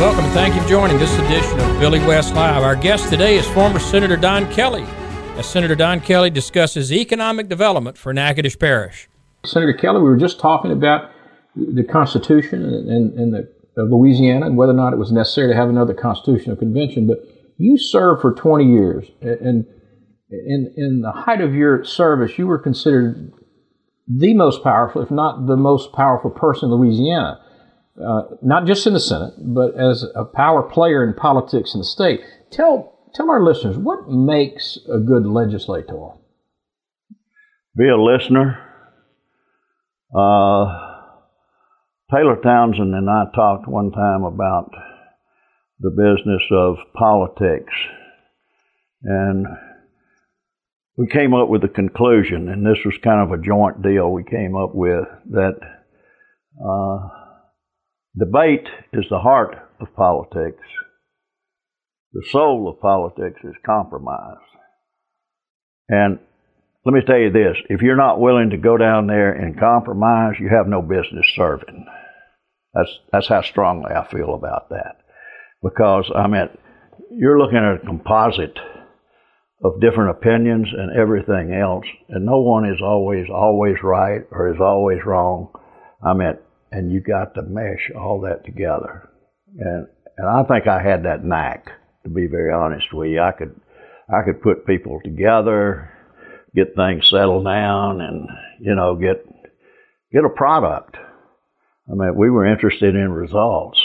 Welcome and thank you for joining this edition of Billy West Live. Our guest today is former Senator Don Kelly. As Senator Don Kelly discusses economic development for Natchitoches Parish. Senator Kelly, we were just talking about the Constitution and, and, the, of Louisiana and whether or not it was necessary to have another constitutional convention. But you served for 20 years, and in, in the height of your service, you were considered the most powerful, if not the most powerful person in Louisiana uh, not just in the Senate, but as a power player in politics in the state. Tell tell our listeners what makes a good legislator. Be a listener. Uh, Taylor Townsend and I talked one time about the business of politics, and we came up with a conclusion, and this was kind of a joint deal we came up with that. Uh, Debate is the heart of politics. The soul of politics is compromise. And let me tell you this if you're not willing to go down there and compromise, you have no business serving. That's, that's how strongly I feel about that. Because, I mean, you're looking at a composite of different opinions and everything else, and no one is always, always right or is always wrong. I mean, and you got to mesh all that together. And and I think I had that knack, to be very honest with you. I could I could put people together, get things settled down, and you know get get a product. I mean, we were interested in results.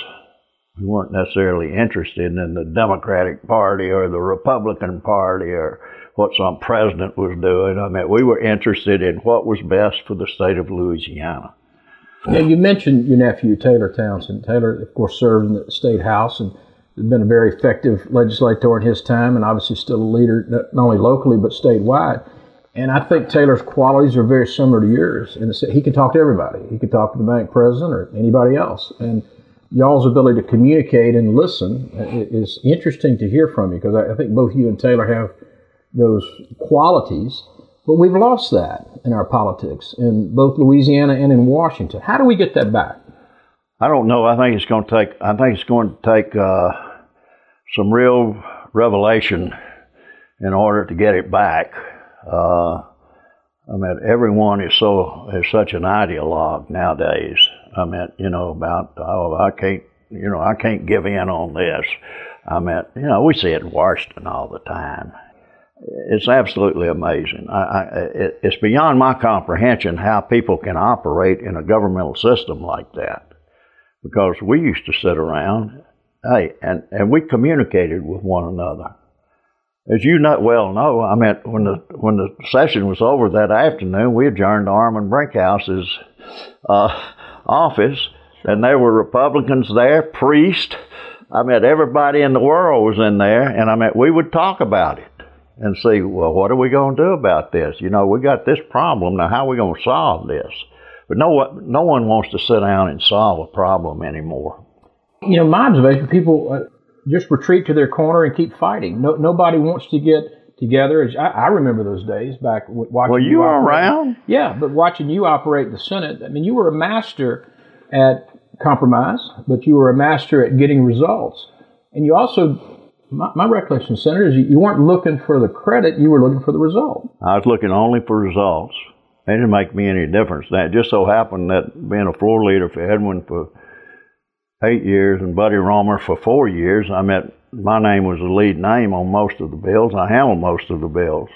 We weren't necessarily interested in the Democratic Party or the Republican Party or what some president was doing. I mean, we were interested in what was best for the state of Louisiana. Yeah, you mentioned your nephew Taylor Townsend. Taylor, of course, served in the state house and has been a very effective legislator in his time, and obviously still a leader not only locally but statewide. And I think Taylor's qualities are very similar to yours. And he can talk to everybody. He can talk to the bank president or anybody else. And y'all's ability to communicate and listen is interesting to hear from you because I think both you and Taylor have those qualities. But we've lost that in our politics in both Louisiana and in Washington. How do we get that back? I don't know. I think it's going to take. I think it's going to take uh, some real revelation in order to get it back. Uh, I mean, everyone is so is such an ideologue nowadays. I mean, you know about oh, I can't, you know, I can't give in on this. I mean, you know, we see it in Washington all the time it's absolutely amazing. I, I, it, it's beyond my comprehension how people can operate in a governmental system like that. Because we used to sit around, hey, and, and we communicated with one another. As you know, well know, I mean, when the when the session was over that afternoon, we adjourned to Armand Brinkhaus's uh, office, and there were Republicans there, priests. I mean, everybody in the world was in there, and I mean, we would talk about it and see, well, what are we going to do about this? You know, we got this problem. Now, how are we going to solve this? But no, no one wants to sit down and solve a problem anymore. You know, my observation, people uh, just retreat to their corner and keep fighting. No, nobody wants to get together. I, I remember those days back watching. You were around. Yeah, but watching you operate the Senate, I mean, you were a master at compromise, but you were a master at getting results. And you also my, my, recollection, Senator, is you weren't looking for the credit, you were looking for the result. I was looking only for results. It didn't make me any difference. That just so happened that being a floor leader for Edwin for eight years and Buddy Roemer for four years, I met my name was the lead name on most of the bills. I handled most of the bills.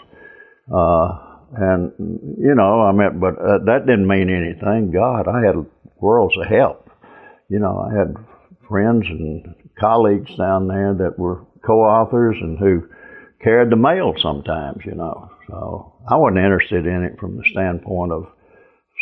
Uh, and, you know, I mean, but uh, that didn't mean anything. God, I had worlds of help. You know, I had friends and colleagues down there that were co-authors and who carried the mail sometimes, you know. So I wasn't interested in it from the standpoint of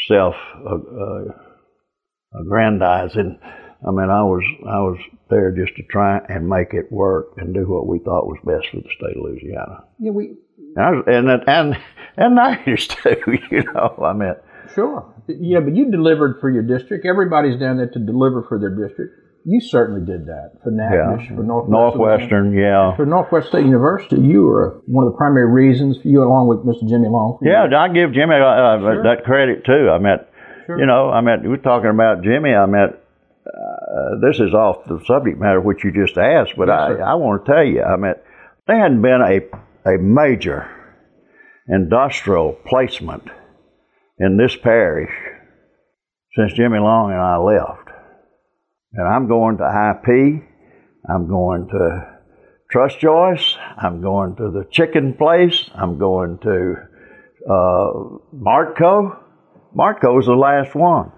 self uh, uh, aggrandizing. I mean, I was I was there just to try and make it work and do what we thought was best for the state of Louisiana. Yeah, we and and and, and Natchez too. You know, I mean. Sure. Yeah, but you delivered for your district. Everybody's down there to deliver for their district you certainly did that for Natchitoches, yeah. for Northwestern. Northwestern, yeah. For Northwest State University, you were one of the primary reasons, you along with Mr. Jimmy Long. Yeah, I give Jimmy uh, uh, sure. that credit too. I mean, sure. you know, I mean, we're talking about Jimmy. I mean, uh, this is off the subject matter which you just asked, but yes, I, I want to tell you, I mean, there hadn't been a, a major industrial placement in this parish since Jimmy Long and I left. And I'm going to IP, I'm going to Trus Joist, I'm going to the chicken place, I'm going to uh, Martco. Martco's the last one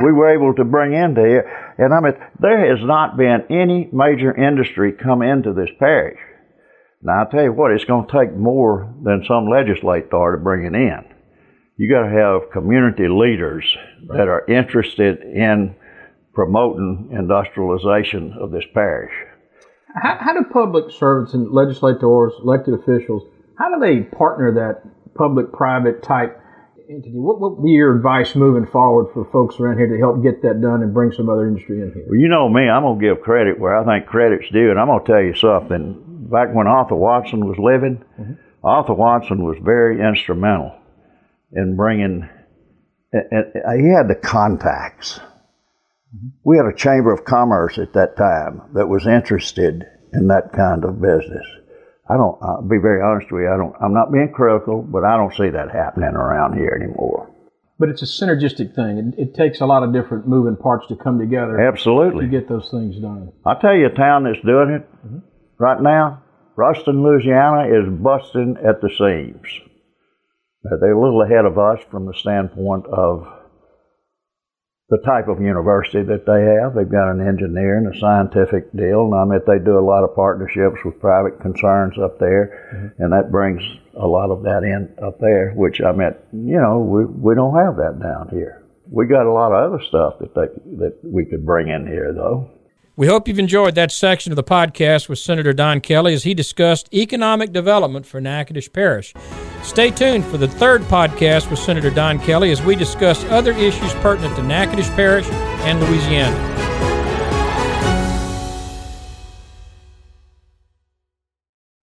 we were able to bring into here. And I mean, there has not been any major industry come into this parish. Now, I'll tell you what, it's going to take more than some legislator to bring it in. You got to have community leaders that are interested in promoting industrialization of this parish. How, how do public servants and legislators, elected officials, how do they partner that public-private type entity. What, what would be your advice moving forward for folks around here to help get that done and bring some other industry in here? Well, you know me, I'm going to give credit where I think credit's due, and I'm going to tell you something. Back when Arthur Watson was living, mm-hmm. Arthur Watson was very instrumental in bringing, and he had the contacts. Mm-hmm. We had a Chamber of Commerce at that time that was interested in that kind of business. I don't. I'll be very honest with you. I don't. I'm not being critical, but I don't see that happening around here anymore. But it's a synergistic thing. It, it takes a lot of different moving parts to come together. Absolutely. To get those things done. I'll tell you a town that's doing it mm-hmm. right now. Ruston, Louisiana, is busting at the seams. They're a little ahead of us from the standpoint of the type of university that they have. They've got an engineer and a scientific deal, and I mean they do a lot of partnerships with private concerns up there, mm-hmm. and that brings a lot of that in up there. Which I mean, you know, we we don't have that down here. We got a lot of other stuff that they that we could bring in here though. We hope you've enjoyed that section of the podcast with Senator Don Kelly as he discussed economic development for Natchitoches Parish. Stay tuned for the third podcast with Senator Don Kelly as we discuss other issues pertinent to Natchitoches Parish and Louisiana.